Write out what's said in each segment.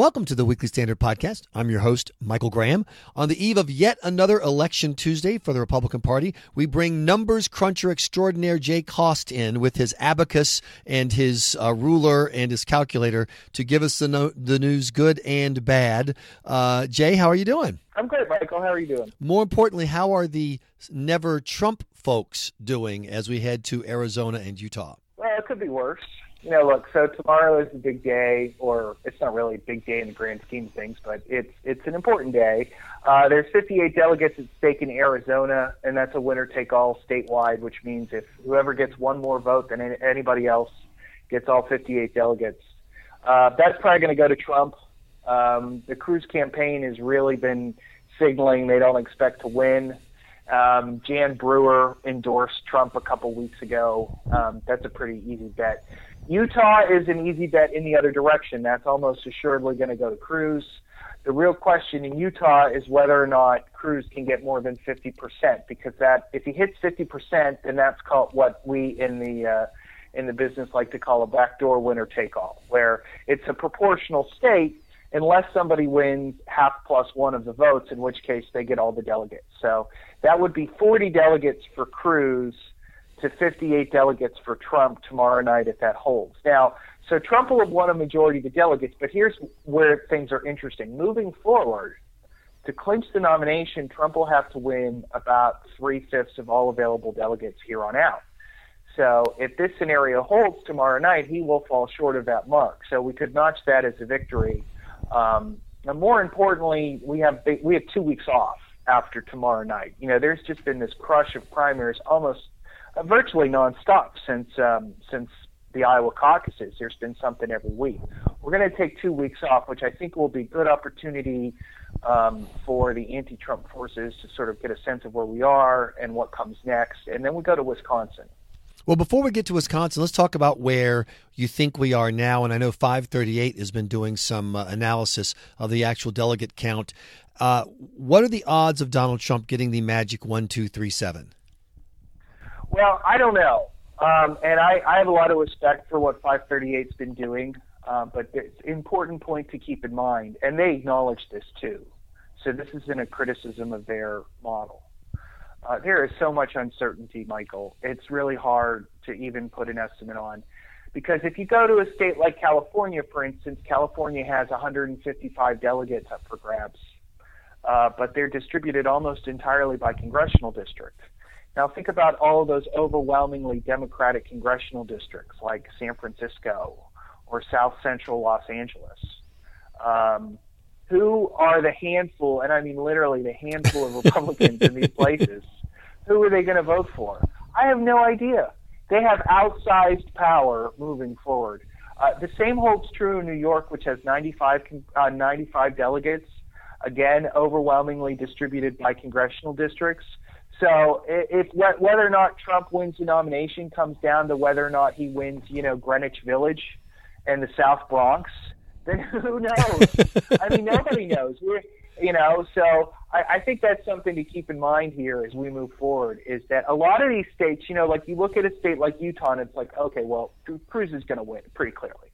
Welcome to the Weekly Standard Podcast. I'm your host, Michael Graham. On the eve of yet another election Tuesday for the Republican Party, we bring numbers cruncher extraordinaire Jay Cost in with his abacus and his uh, ruler and his calculator to give us the, no- the news, good and bad. Uh, Jay, how are you doing? I'm great, Michael. How are you doing? More importantly, how are the never Trump folks doing as we head to Arizona and Utah? Well, it could be worse you know, look, so tomorrow is a big day, or it's not really a big day in the grand scheme of things, but it's it's an important day. Uh, there's 58 delegates at stake in Arizona, and that's a winner-take-all statewide, which means if whoever gets one more vote than anybody else gets all 58 delegates. Uh, that's probably going to go to Trump. Um, the Cruz campaign has really been signaling they don't expect to win. Um, Jan Brewer endorsed Trump a couple weeks ago. Um, that's a pretty easy bet. Utah is an easy bet in the other direction. That's almost assuredly going to go to Cruz. The real question in Utah is whether or not Cruz can get more than 50%, because that if he hits 50%, then that's called what we in the uh, in the business like to call a backdoor winner take all, where it's a proportional state unless somebody wins half plus one of the votes, in which case they get all the delegates. So that would be 40 delegates for Cruz to 58 delegates for Trump tomorrow night if that holds. Now, so Trump will have won a majority of the delegates, but here's where things are interesting. Moving forward, to clinch the nomination, Trump will have to win about three fifths of all available delegates here on out. So if this scenario holds tomorrow night, he will fall short of that mark. So we could notch that as a victory. Um, and more importantly, we have we have two weeks off after tomorrow night. You know, there's just been this crush of primaries almost virtually nonstop since um, since the Iowa caucuses. There's been something every week. We're going to take two weeks off, which I think will be a good opportunity um, for the anti-Trump forces to sort of get a sense of where we are and what comes next, and then we go to Wisconsin. Well, before we get to Wisconsin, let's talk about where you think we are now. And I know 538 has been doing some uh, analysis of the actual delegate count. Uh, what are the odds of Donald Trump getting the magic one, two, three, seven? Well, I don't know. Um, and I, I have a lot of respect for what 538's been doing, um, but it's an important point to keep in mind, and they acknowledge this too. So this isn't a criticism of their model. Uh, there is so much uncertainty, Michael. It's really hard to even put an estimate on. Because if you go to a state like California, for instance, California has 155 delegates up for grabs, uh, but they're distributed almost entirely by congressional district. Now think about all of those overwhelmingly Democratic congressional districts like San Francisco or South Central Los Angeles. Um, who are the handful, and I mean literally the handful of Republicans in these places? Who are they going to vote for? I have no idea. They have outsized power moving forward. Uh, the same holds true in New York, which has 95, uh, 95 delegates, again, overwhelmingly distributed by congressional districts. So if whether or not Trump wins the nomination comes down to whether or not he wins, you know, Greenwich Village and the South Bronx, then who knows? I mean, nobody knows. We're, you know, so I, I think that's something to keep in mind here as we move forward. Is that a lot of these states, you know, like you look at a state like Utah, and it's like, okay, well, Cruz is going to win pretty clearly.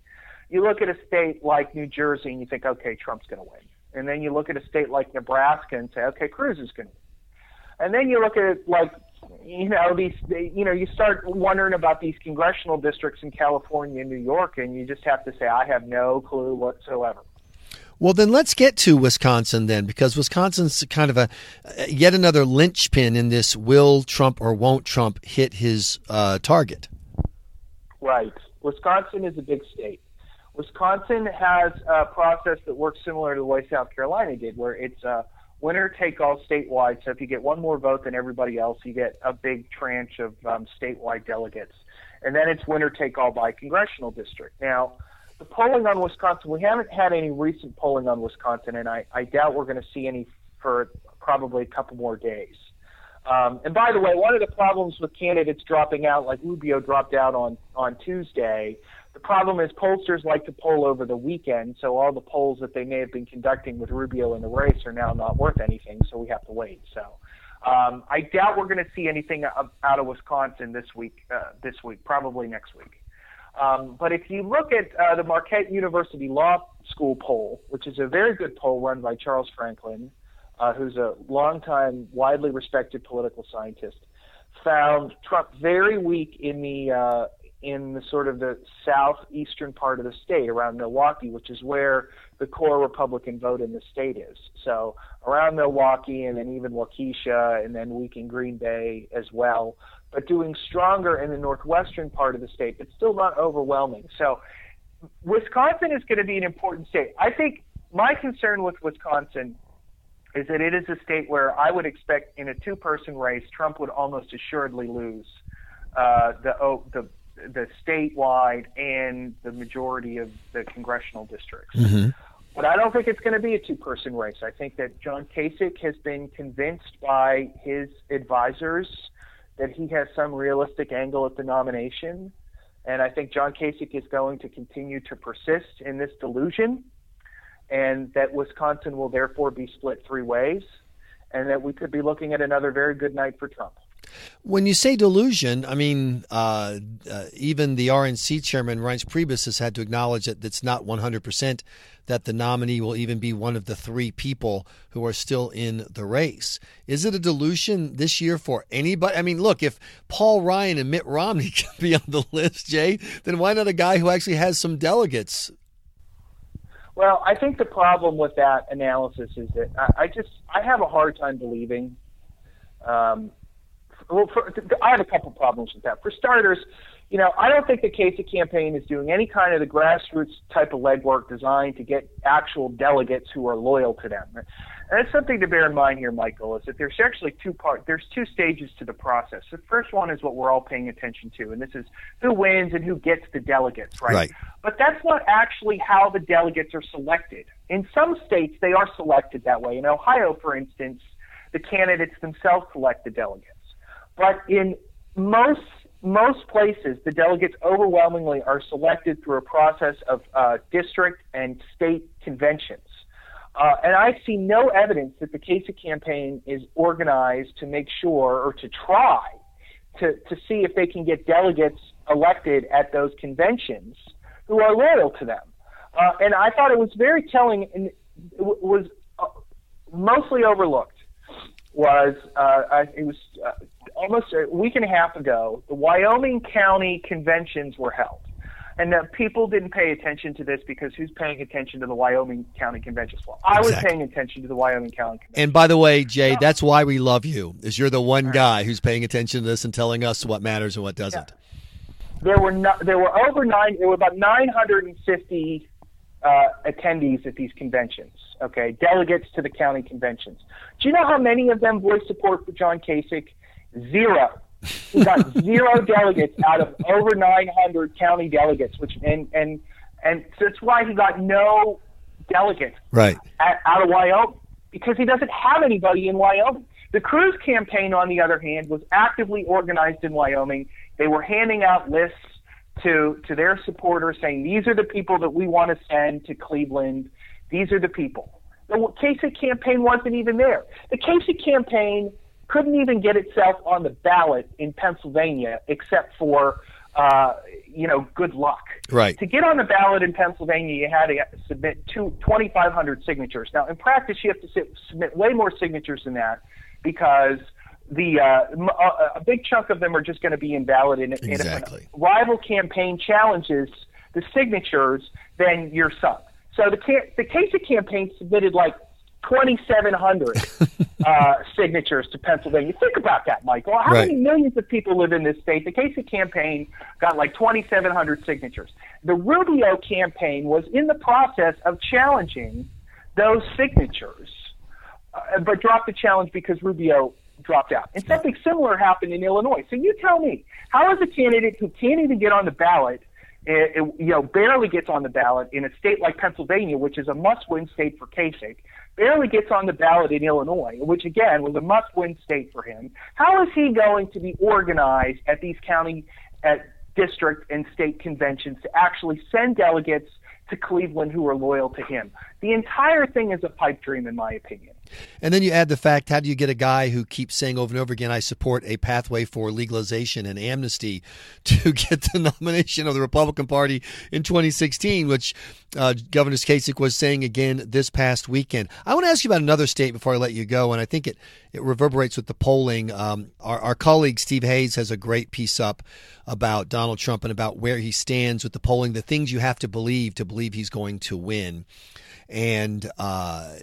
You look at a state like New Jersey, and you think, okay, Trump's going to win. And then you look at a state like Nebraska and say, okay, Cruz is going to win and then you look at it like, you know, these, you know, you start wondering about these congressional districts in California and New York, and you just have to say, I have no clue whatsoever. Well, then let's get to Wisconsin then, because Wisconsin's kind of a yet another linchpin in this: will Trump or won't Trump hit his uh, target? Right. Wisconsin is a big state. Wisconsin has a process that works similar to the way South Carolina did, where it's a winner take all statewide. So if you get one more vote than everybody else, you get a big tranche of um, statewide delegates. And then it's winner take all by congressional district. Now, the polling on Wisconsin, we haven't had any recent polling on Wisconsin, and I, I doubt we're going to see any for probably a couple more days. Um, and by the way, one of the problems with candidates dropping out, like Rubio dropped out on, on Tuesday, the problem is pollsters like to poll over the weekend, so all the polls that they may have been conducting with Rubio in the race are now not worth anything, so we have to wait. So um, I doubt we're going to see anything out of Wisconsin this week. Uh, this week, probably next week. Um, but if you look at uh, the Marquette University Law School poll, which is a very good poll run by Charles Franklin, uh, who's a longtime, widely respected political scientist, found Trump very weak in the uh, in the sort of the southeastern part of the state around Milwaukee, which is where the core Republican vote in the state is. So around Milwaukee and then even Waukesha and then weak in Green Bay as well, but doing stronger in the northwestern part of the state, but still not overwhelming. So Wisconsin is going to be an important state. I think my concern with Wisconsin is that it is a state where I would expect in a two-person race, Trump would almost assuredly lose uh, the oh, the the statewide and the majority of the congressional districts. Mm-hmm. But I don't think it's going to be a two-person race. I think that John Kasich has been convinced by his advisors that he has some realistic angle at the nomination, and I think John Kasich is going to continue to persist in this delusion, and that Wisconsin will therefore be split three ways, and that we could be looking at another very good night for Trump. When you say delusion, I mean, uh, uh, even the RNC chairman, Reince Priebus, has had to acknowledge that it's not 100% that the nominee will even be one of the three people who are still in the race. Is it a delusion this year for anybody? I mean, look, if Paul Ryan and Mitt Romney can be on the list, Jay, then why not a guy who actually has some delegates? Well, I think the problem with that analysis is that I, I just I have a hard time believing um, well, for, I have a couple problems with that. For starters, you know, I don't think the Kasich campaign is doing any kind of the grassroots type of legwork designed to get actual delegates who are loyal to them. And that's something to bear in mind here, Michael, is that there's actually two part there's two stages to the process. The first one is what we're all paying attention to, and this is who wins and who gets the delegates, right? Right. But that's not actually how the delegates are selected. In some states they are selected that way. In Ohio, for instance, the candidates themselves select the delegates. But in most most places, the delegates overwhelmingly are selected through a process of uh, district and state conventions. Uh, and I see no evidence that the Kasich campaign is organized to make sure or to try to, to see if they can get delegates elected at those conventions who are loyal to them. Uh, and I thought it was very telling and was uh, mostly overlooked was uh, I, it was uh, almost a week and a half ago, the Wyoming County conventions were held. And uh, people didn't pay attention to this because who's paying attention to the Wyoming County conventions? Well, I was paying attention to the Wyoming County convention. And by the way, Jay, that's why we love you. Is you're the one guy who's paying attention to this and telling us what matters and what doesn't. Yeah. There were no, there were over nine. There were about 950 uh, attendees at these conventions. Okay, delegates to the county conventions. Do you know how many of them voiced support for John Kasich? Zero. He got zero delegates out of over 900 county delegates, which and and and so that's why he got no delegates right at, out of Wyoming because he doesn't have anybody in Wyoming. The Cruz campaign, on the other hand, was actively organized in Wyoming. They were handing out lists to to their supporters saying these are the people that we want to send to Cleveland. These are the people. The Kasich campaign wasn't even there. The Kasich campaign couldn't even get itself on the ballot in Pennsylvania except for, uh, you know, good luck. Right. To get on the ballot in Pennsylvania, you had to submit two, 2,500 signatures. Now, in practice, you have to sit, submit way more signatures than that because the uh, uh a big chunk of them are just going to be invalid. And exactly. if a rival campaign challenges the signatures, then you're sunk. So the the Kasich campaign submitted like 2,700 uh, signatures to Pennsylvania. Think about that, Michael. How right. many millions of people live in this state? The Kasich campaign got like 2,700 signatures. The Rubio campaign was in the process of challenging those signatures, uh, but dropped the challenge because Rubio dropped out. And something similar happened in Illinois. So you tell me, how is a candidate who can't even get on the ballot – it, it, you know, barely gets on the ballot in a state like Pennsylvania, which is a must-win state for Kasich, barely gets on the ballot in Illinois, which again was a must-win state for him. How is he going to be organized at these county, at district and state conventions to actually send delegates to Cleveland who are loyal to him? The entire thing is a pipe dream, in my opinion. And then you add the fact how do you get a guy who keeps saying over and over again, I support a pathway for legalization and amnesty to get the nomination of the Republican Party in 2016, which uh, Governor Kasich was saying again this past weekend. I want to ask you about another state before I let you go, and I think it, it reverberates with the polling. Um, our, our colleague Steve Hayes has a great piece up about Donald Trump and about where he stands with the polling, the things you have to believe to believe he's going to win. And, uh,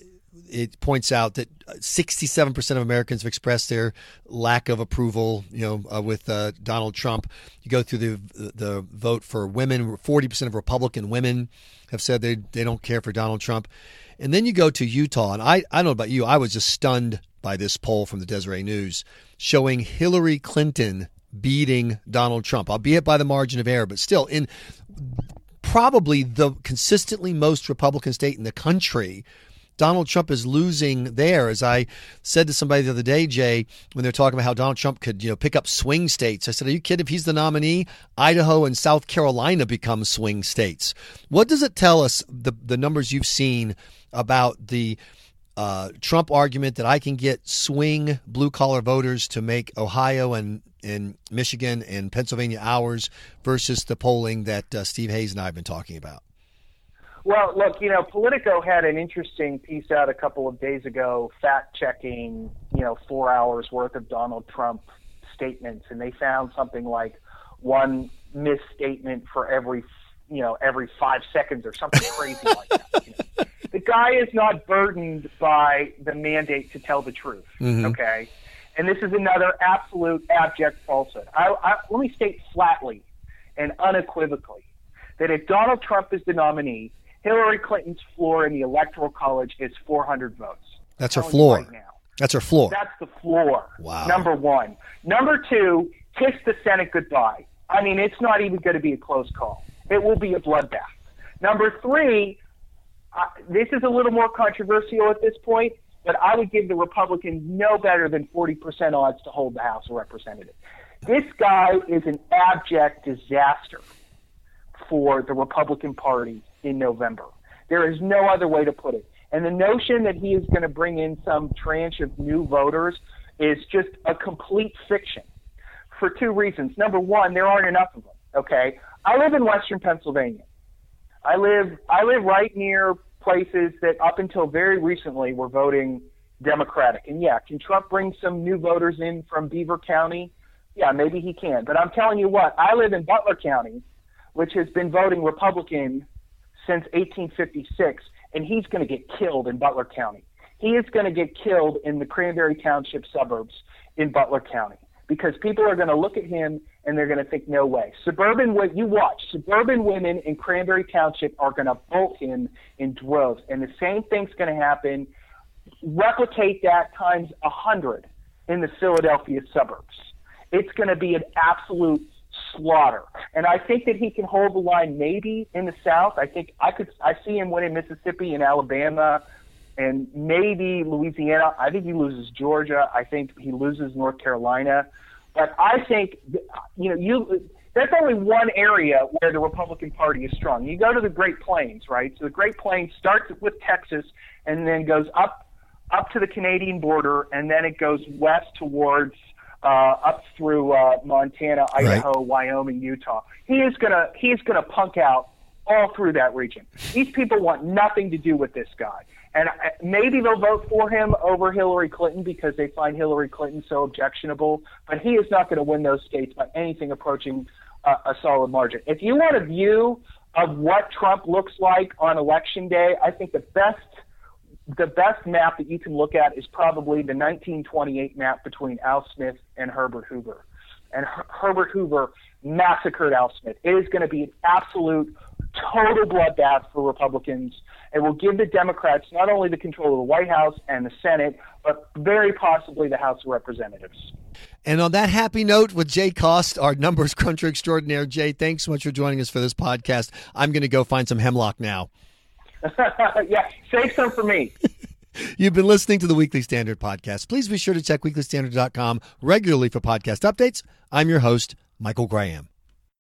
it points out that 67% of Americans have expressed their lack of approval, you know, uh, with uh, Donald Trump. You go through the the vote for women, 40% of Republican women have said they they don't care for Donald Trump. And then you go to Utah, and I I don't know about you, I was just stunned by this poll from the Deseret News showing Hillary Clinton beating Donald Trump, albeit by the margin of error, but still in probably the consistently most Republican state in the country Donald Trump is losing there. As I said to somebody the other day, Jay, when they're talking about how Donald Trump could, you know, pick up swing states, I said, "Are you kidding? If he's the nominee, Idaho and South Carolina become swing states." What does it tell us? The the numbers you've seen about the uh, Trump argument that I can get swing blue collar voters to make Ohio and in Michigan and Pennsylvania ours versus the polling that uh, Steve Hayes and I have been talking about. Well, look, you know, Politico had an interesting piece out a couple of days ago, fact checking, you know, four hours worth of Donald Trump statements, and they found something like one misstatement for every, you know, every five seconds or something crazy like that. You know. The guy is not burdened by the mandate to tell the truth. Mm-hmm. Okay, and this is another absolute abject falsehood. I, I, let me state flatly and unequivocally that if Donald Trump is the nominee, Hillary Clinton's floor in the Electoral College is 400 votes. That's her floor. Right. That's her floor. That's the floor. Wow. Number one. Number two, kiss the Senate goodbye. I mean, it's not even going to be a close call. It will be a bloodbath. Number three, uh, this is a little more controversial at this point, but I would give the Republicans no better than 40% odds to hold the House of Representatives. This guy is an abject disaster for the Republican Party in November. There is no other way to put it. And the notion that he is going to bring in some tranche of new voters is just a complete fiction for two reasons. Number one, there aren't enough of them. Okay, I live in Western Pennsylvania. I live I live right near places that up until very recently were voting Democratic. And yeah, can Trump bring some new voters in from Beaver County? Yeah, maybe he can. But I'm telling you what, I live in Butler County, which has been voting Republican since 1856, and he's going to get killed in Butler County. He is going to get killed in the Cranberry Township suburbs in Butler County because people are going to look at him and they're going to think, no way. Suburban, you watch, suburban women in Cranberry Township are going to bolt him in droves, and the same thing's going to happen. Replicate that times a hundred in the Philadelphia suburbs. It's going to be an absolute slaughter. And I think that he can hold the line maybe in the South. I think I could I see him winning Mississippi and Alabama and maybe Louisiana. I think he loses Georgia. I think he loses North Carolina. But I think you know you that's only one area where the Republican Party is strong. You go to the Great Plains, right? So the Great Plains starts with Texas and then goes up up to the Canadian border and then it goes west towards uh, up through uh, Montana, Idaho, right. Wyoming, Utah. He is gonna he is gonna punk out all through that region. These people want nothing to do with this guy, and uh, maybe they'll vote for him over Hillary Clinton because they find Hillary Clinton so objectionable. But he is not going to win those states by anything approaching uh, a solid margin. If you want a view of what Trump looks like on election day, I think the best the best map that you can look at is probably the 1928 map between Al Smith and Herbert Hoover. And Her- Herbert Hoover massacred Al Smith. It is going to be an absolute total bloodbath for Republicans. It will give the Democrats not only the control of the White House and the Senate, but very possibly the House of Representatives. And on that happy note with Jay Cost, our numbers cruncher extraordinaire, Jay, thanks so much for joining us for this podcast. I'm going to go find some hemlock now. yeah, save some for me. You've been listening to the Weekly Standard podcast. Please be sure to check weeklystandard.com regularly for podcast updates. I'm your host, Michael Graham.